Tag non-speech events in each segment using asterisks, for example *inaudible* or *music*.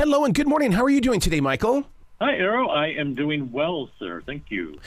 Hello and good morning. How are you doing today, Michael? Hi, Arroe. I am doing well, sir. Thank you.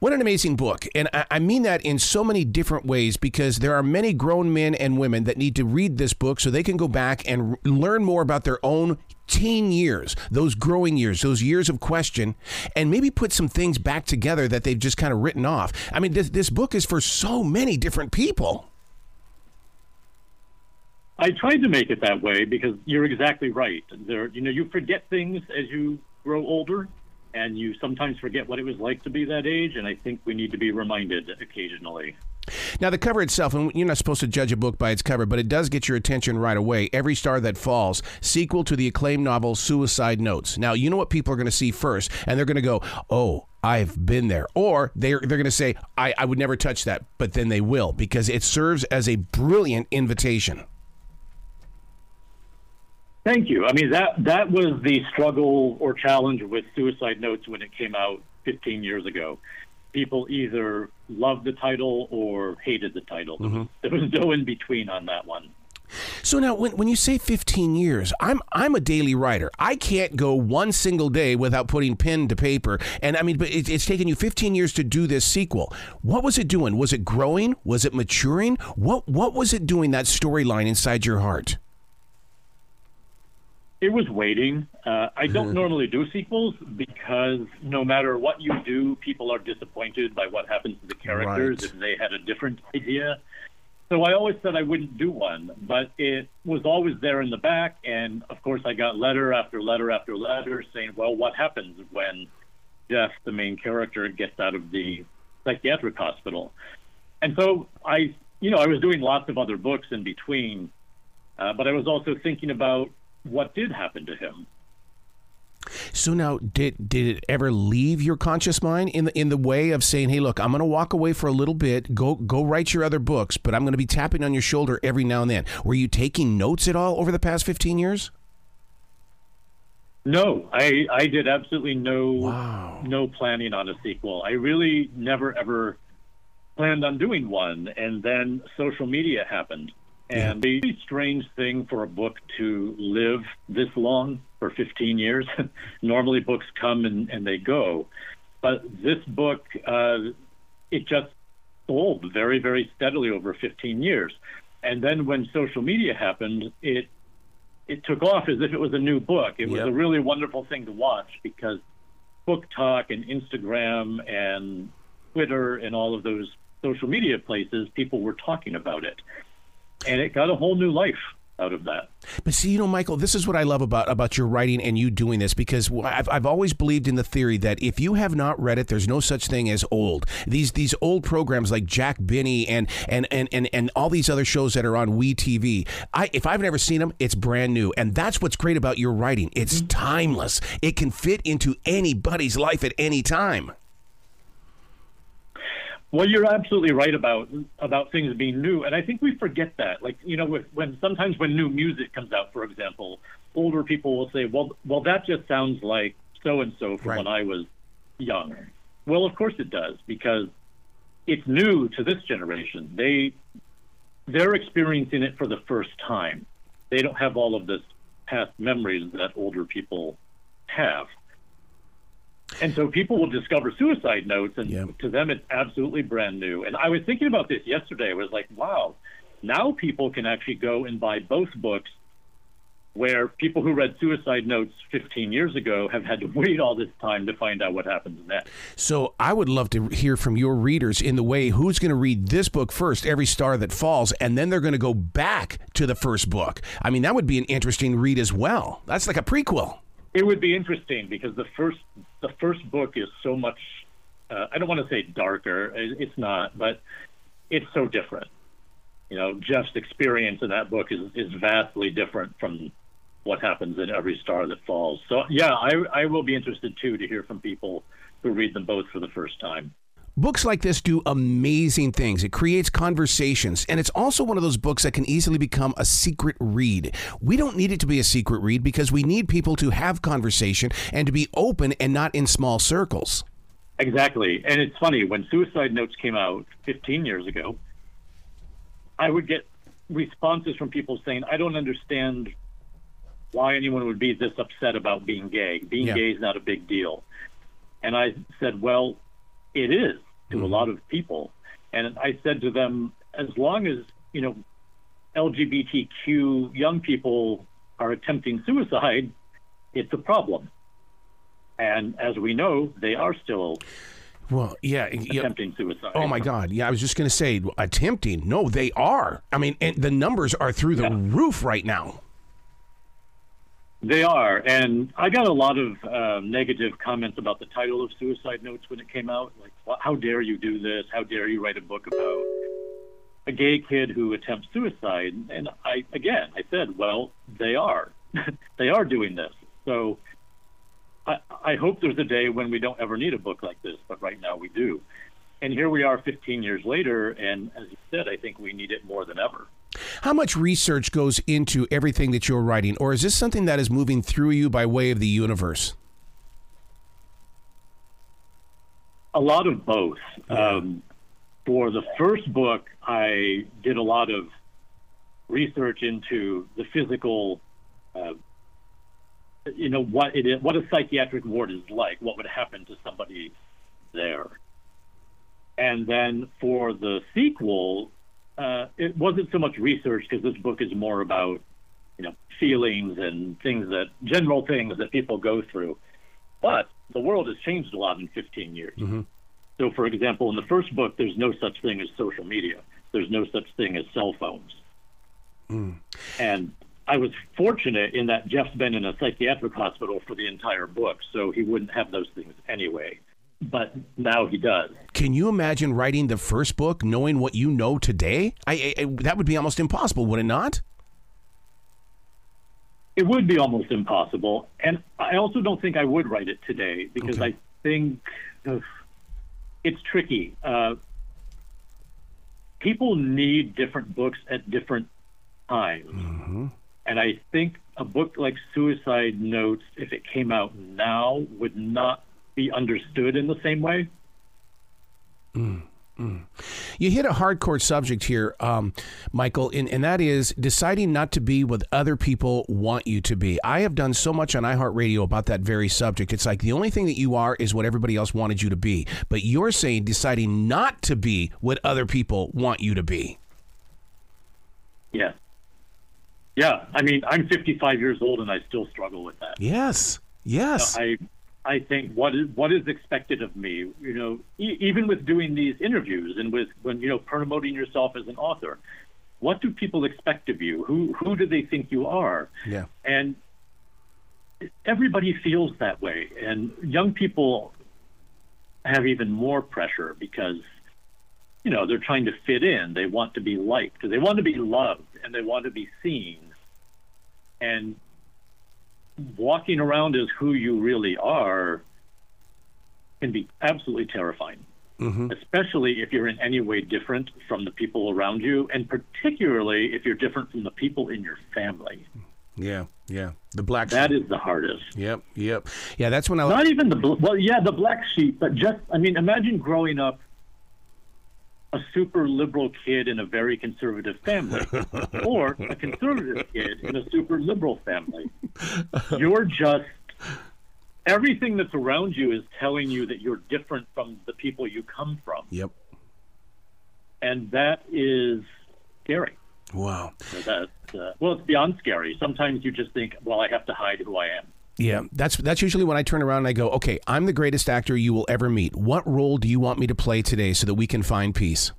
What an amazing book. And I, I, mean that in so many different ways because there are many grown men and women that need to read this book so they can go back and r- learn more about their own teen years, those growing years, those years of question, and maybe put some things back together that they've just kind of written off. I mean, this, this book is for so many different people. I tried to make it that way because you're exactly right. There, you know, you forget things as you grow older, and you sometimes forget what it was like to be that age. And I think we need to be reminded occasionally. Now, the cover itself, and you're not supposed to judge a book by its cover, but it does get your attention right away. Every Star That Falls, sequel to the acclaimed novel Suicide Notes. Now, you know what people are going to see first, and they're going to go, oh, I've been there. Or they're, they're going to say, I, I would never touch that, but then they will, because it serves as a brilliant invitation. Thank you. I mean that that was the struggle or challenge with Suicide Notes when it came out 15 years ago. People either loved the title or hated the title. Mm-hmm. There was no in between on that one. So now, when, when you say 15 years, I'm I'm a daily writer. I can't go one single day without putting pen to paper. And I mean, but it, it's taken you 15 years to do this sequel. What was it doing? Was it growing? Was it maturing? What what was it doing? That storyline inside your heart? It was waiting. Uh, I *laughs* don't normally do sequels because no matter what you do, people are disappointed by what happens to the characters right. if they had a different idea. So I always said I wouldn't do one, but it was always there in the back. And of course, I got letter after letter after letter saying, well, what happens when Jeff, the main character, gets out of the psychiatric hospital? And so I, you know, I was doing lots of other books in between, uh, but I was also thinking about what did happen to him. So now, did did it ever leave your conscious mind in the in the way of saying, "Hey, look, I'm going to walk away for a little bit. Go go write your other books, but I'm going to be tapping on your shoulder every now and then." Were you taking notes at all over the past 15 years? No, I I did absolutely no wow. no planning on a sequel. I really never ever planned on doing one, and then social media happened. And yeah. the strange thing for a book to live this long for 15 years. *laughs* Normally, books come and, and they go, but this book, uh, it just sold very, very steadily over 15 years. And then when social media happened, it it took off as if it was a new book. It was a really wonderful thing to watch because book talk and Instagram and Twitter and all of those social media places, people were talking about it and it got a whole new life out of that. But see, you know, Michael, this is what I love about about your writing and you doing this because I've, I've always believed in the theory that if you have not read it, there's no such thing as old. These these old programs like Jack Benny and and and and, and all these other shows that are on We TV, I if I've never seen them, it's brand new, and that's what's great about your writing. It's mm-hmm. timeless. It can fit into anybody's life at any time. Well, you're absolutely right about about things being new, and I think we forget that. Like you know, when sometimes when new music comes out, for example, older people will say, "Well, well, that just sounds like so and so from right. when I was young." Well, of course it does because it's new to this generation. They they're experiencing it for the first time. They don't have all of this past memories that older people have. And so people will discover suicide notes, and yeah. to them, it's absolutely brand new. And I was thinking about this yesterday. I was like, wow, now people can actually go and buy both books where people who read suicide notes 15 years ago have had to wait all this time to find out what happens next. So I would love to hear from your readers in the way who's going to read this book first, Every Star That Falls, and then they're going to go back to the first book. I mean, that would be an interesting read as well. That's like a prequel. It would be interesting because the first the first book is so much. Uh, I don't want to say darker. It's not, but it's so different. You know, Jeff's experience in that book is is vastly different from what happens in every star that falls. So yeah, I I will be interested too to hear from people who read them both for the first time. Books like this do amazing things. It creates conversations, and it's also one of those books that can easily become a secret read. We don't need it to be a secret read because we need people to have conversation and to be open and not in small circles. Exactly. And it's funny, when Suicide Notes came out 15 years ago, I would get responses from people saying, I don't understand why anyone would be this upset about being gay. Being Yeah. gay is not a big deal. And I said, well, it is to a hmm. lot of people. And I said to them, as long as, you know, LGBTQ young people are attempting suicide, it's a problem. And as we know, they are still Well, yeah. yeah. attempting suicide. Oh my God! Yeah, I was just going to say attempting. No, they are. I mean, and the numbers are through the Yeah. roof right now. They are, and I got a lot of uh, negative comments about the title of Suicide Notes when it came out. Like, how dare you do this? How dare you write a book about a gay kid who attempts suicide? And I, again, I said, well, they are, *laughs* they are doing this. So I, I hope there's a day when we don't ever need a book like this, but right now we do. And here we are 15 years later, and as you said, I think we need it more than ever. How much research goes into everything that you're writing, or is this something that is moving through you by way of the universe? A lot of both. Um, for the first book, I did a lot of research into the physical, uh, you know, what it is, what a psychiatric ward is like, what would happen to somebody there. And then for the sequel, uh, it wasn't so much research because this book is more about, you know, feelings and things that general things that people go through. But the world has changed a lot in 15 years. So, for example, in the first book, there's no such thing as social media. There's no such thing as cell phones. And I was fortunate in that Jeff's been in a psychiatric hospital for the entire book, so he wouldn't have those things anyway. But now he does. Can you imagine writing the first book knowing what you know today? I, I, I that would be almost impossible, would it not? It would be almost impossible. And I also don't think I would write it today because Okay. I think ugh, it's tricky. Uh, people need different books at different times. And I think a book like Suicide Notes, if it came out now, would not be understood in the same way. You hit a hardcore subject here, um, Michael, and, and that is deciding not to be what other people want you to be. I have done so much on iHeartRadio about that very subject. It's like the only thing that you are is what everybody else wanted you to be. But you're saying deciding not to be what other people want you to be. Yeah. Yeah. I mean, I'm 55 years old and I still struggle with that. Yes. Yes. I I think what is what is expected of me, you know, e- even with doing these interviews and with when you know promoting yourself as an author, what do people expect of you? Who who do they think you are? yeah. And everybody feels that way, and young people have even more pressure because you know they're trying to fit in. They want to be liked they want to be loved and they want to be seen. And walking around as who you really are can be absolutely terrifying, mm-hmm. especially if you're in any way different from the people around you, and particularly if you're different from the people in your family. Yeah. Yeah. The black. That is the hardest. Yep. Yep. Yeah. That's when I. Not even the well, yeah, the black sheep, but just I mean, imagine growing up a super liberal kid in a very conservative family, *laughs* or a conservative kid in a super liberal family. You're just everything that's around you is telling you that you're different from the people you come from, Yep. and that is scary. Wow. So uh, well, it's beyond scary. Sometimes you just think, well, I have to hide who I am. Yeah, that's that's usually when I turn around and I go, okay, I'm the greatest actor you will ever meet. What role do you want me to play today so that we can find peace?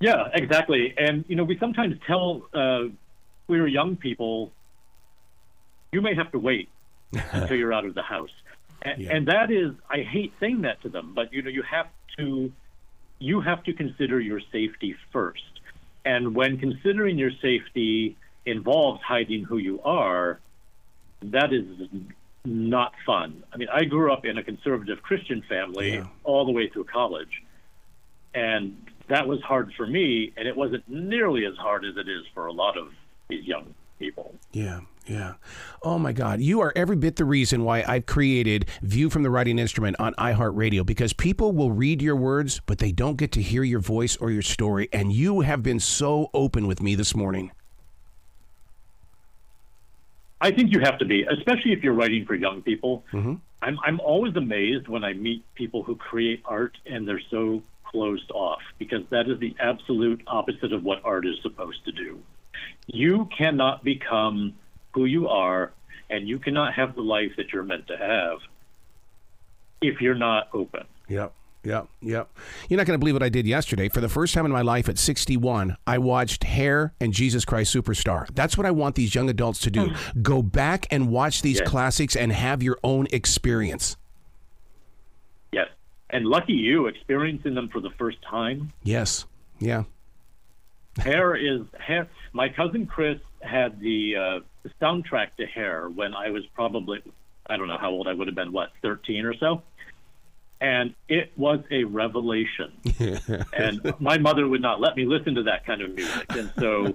Yeah, exactly. And you know, we sometimes tell uh, queer young people, you may have to wait *laughs* until you're out of the house, and, Yeah. and that is, I hate saying that to them, but you know, you have to, you have to consider your safety first. And when considering your safety involves hiding who you are, that is not fun. I mean, I grew up in a conservative Christian family Yeah. all the way through college. And that was hard for me, and it wasn't nearly as hard as it is for a lot of these young people. Yeah, yeah. Oh my God, you are every bit the reason why I've created View from the Writing Instrument on iHeartRadio because people will read your words, but they don't get to hear your voice or your story. And you have been so open with me this morning. I think you have to be, especially if you're writing for young people. Mm-hmm. I'm I'm always amazed when I meet people who create art and they're so closed off because that is the absolute opposite of what art is supposed to do. You cannot become who you are and you cannot have the life that you're meant to have if you're not open. Yep. Yep, yep. You're not going to believe what I did yesterday. For the first time in my life at 61, I watched Hair and Jesus Christ Superstar. That's what I want these young adults to do. Hmm. Go back and watch these yes. classics and have your own experience. Yes. And lucky you experiencing them for the first time. Yes. Yeah. Hair is Hair. My cousin Chris had the, uh, the soundtrack to Hair when I was probably I don't know how old I would have been. What 13 or so and it was a revelation. *laughs* and my mother would not let me listen to that kind of music, and so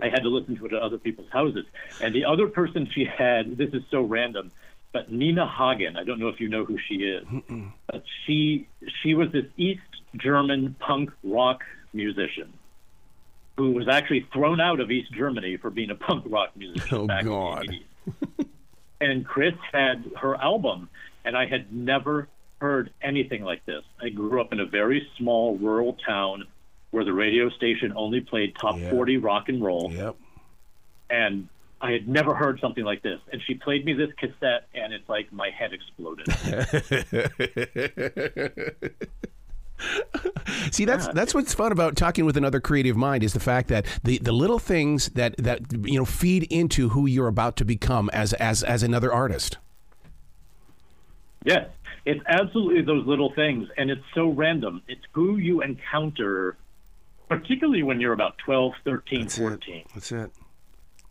I had to listen to it at other people's houses. And the other person she had, this is so random, but Nina Hagen. I don't know if you know who she is, but she she was this East German punk rock musician who was actually thrown out of East Germany for being a punk rock musician oh, back God. in the 80s. and Chris had her album, and I had never heard anything like this. I grew up in a very small rural town where the radio station only played top 40 rock and roll. Yep. And I had never heard something like this. And she played me this cassette, and it's like my head exploded. *laughs* See, that's that's what's fun about talking with another creative mind is the fact that the, the little things that, that you know feed into who you're about to become as as as another artist. Yes, it's absolutely those little things, and it's so random. It's who you encounter, particularly when you're about 12, 13, That's 14. It. That's it.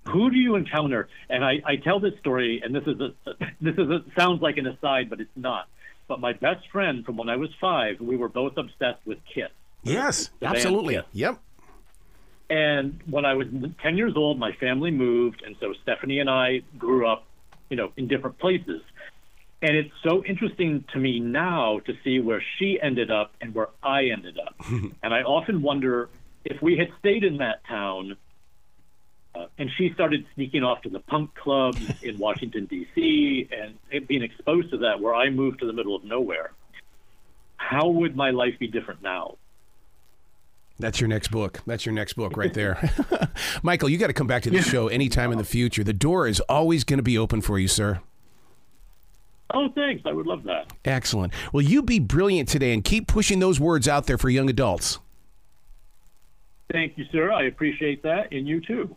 Who do you encounter? And I, I tell this story, and this is a *laughs* this is a, sounds like an aside, but it's not. But my best friend from when I was five, we were both obsessed with Kiss. Yes, absolutely. Kiss. Yep. And when I was 10 years old, my family moved, and so Stephanie and I grew up, you know, in different places. And it's so interesting to me now to see where she ended up and where I ended up. *laughs* and I often wonder if we had stayed in that town uh, and she started sneaking off to the punk clubs *laughs* in Washington, D.C., and being exposed to that, where I moved to the middle of nowhere. How would my life be different now? That's your next book. That's your next book right there. *laughs* Michael, you got to come back to the show anytime in the future. The door is always going to be open for you, sir. Oh, thanks. I would love that. Excellent. Well, you be brilliant today and keep pushing those words out there for young adults. Thank you, sir. I appreciate that, and you too.